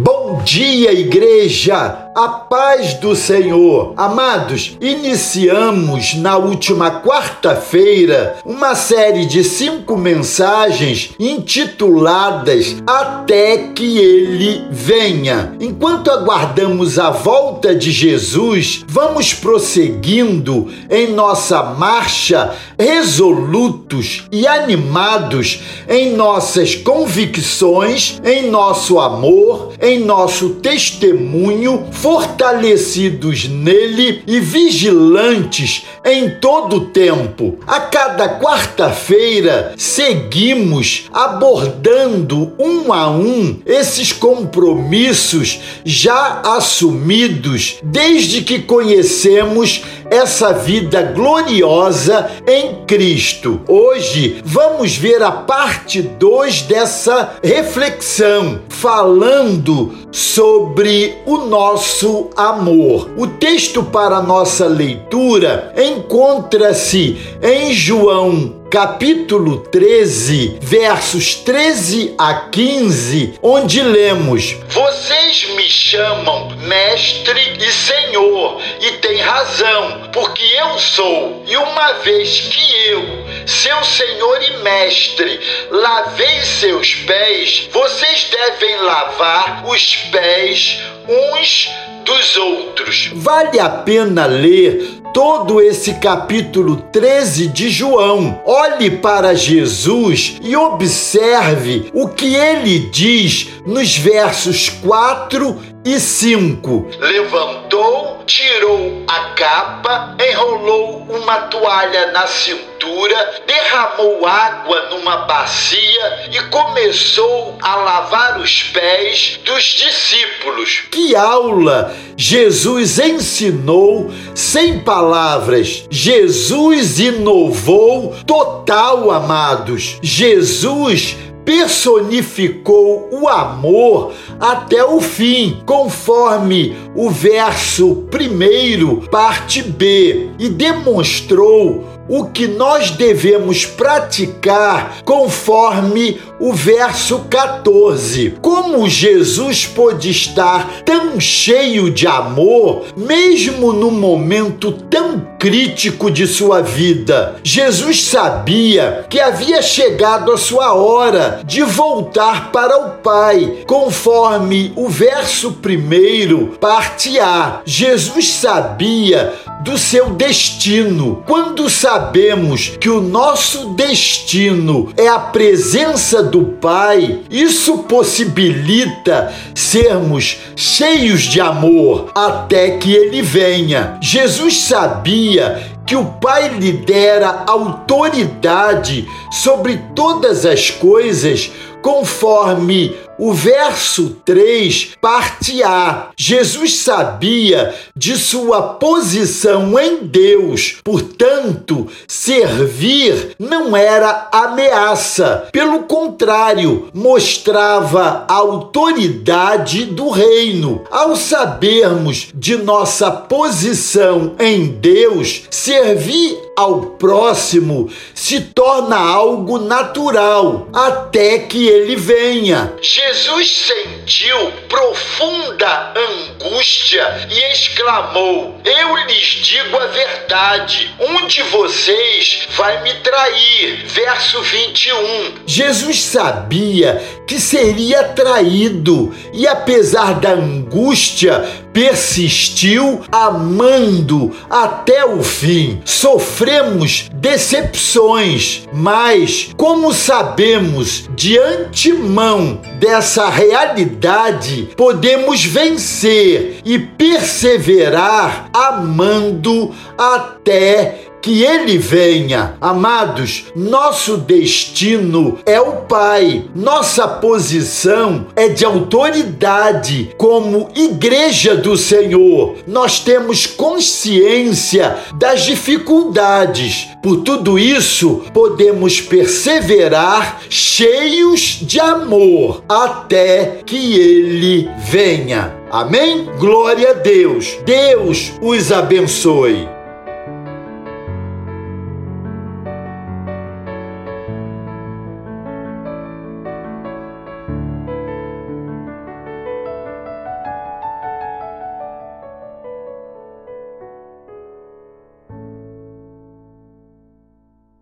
Bom dia, igreja! A paz do Senhor. Amados, iniciamos na última quarta-feira uma série de cinco mensagens intituladas Até que Ele Venha. Enquanto aguardamos a volta de Jesus, vamos prosseguindo em nossa marcha, resolutos e animados em nossas convicções, em nosso amor, em nosso testemunho fortalecidos nele e vigilantes em todo o tempo. A cada quarta-feira seguimos abordando um a um esses compromissos já assumidos desde que conhecemos essa vida gloriosa em Cristo. Hoje vamos ver a parte 2 dessa reflexão, falando sobre o nosso amor. O texto para nossa leitura encontra-se em João capítulo 13, versos 13 a 15, onde lemos: Vocês me chamam mestre e senhor, e tem razão, porque eu sou. E uma vez que eu, seu senhor e mestre, lavei seus pés, vocês devem lavar os pés uns dos outros. Vale a pena ler todo esse capítulo 13 de João. Olhe para Jesus e observe o que ele diz nos versos 4 e 5. Levantou, tirou a capa, enrolou uma toalha na cintura, derramou água numa bacia e começou a lavar os pés dos discípulos. Que aula Jesus ensinou sem palavras. Jesus inovou total, amados. Jesus personificou o amor até o fim, conforme o verso primeiro, parte B, e demonstrou o que nós devemos praticar conforme o verso 14. Como Jesus pôde estar tão cheio de amor, mesmo no momento tão crítico de sua vida? Jesus sabia que havia chegado a sua hora de voltar para o Pai, conforme o verso primeiro, parte A. Jesus sabia do seu destino. Quando sabemos que o nosso destino é a presença do Pai, isso possibilita sermos cheios de amor até que ele venha. Jesus sabia que o Pai lhe dera autoridade sobre todas as coisas, conforme o verso 3, parte A. Jesus sabia de sua posição em Deus, portanto, servir não era ameaça. Pelo contrário, mostrava a autoridade do reino. Ao sabermos de nossa posição em Deus, servir ao próximo se torna algo natural até que ele venha. Jesus sentiu profunda angústia e exclamou: Eu lhes digo a verdade, um de vocês vai me trair. Verso 21. Jesus sabia que seria traído e, apesar da angústia, persistiu amando até o fim. Sofremos decepções, mas como sabemos de antemão dessa realidade, podemos vencer e perseverar amando até que ele venha. Amados, nosso destino é o Pai. Nossa posição é de autoridade como igreja do Senhor. Nós temos consciência das dificuldades. Por tudo isso, podemos perseverar cheios de amor até que ele venha. Amém? Glória a Deus. Deus os abençoe.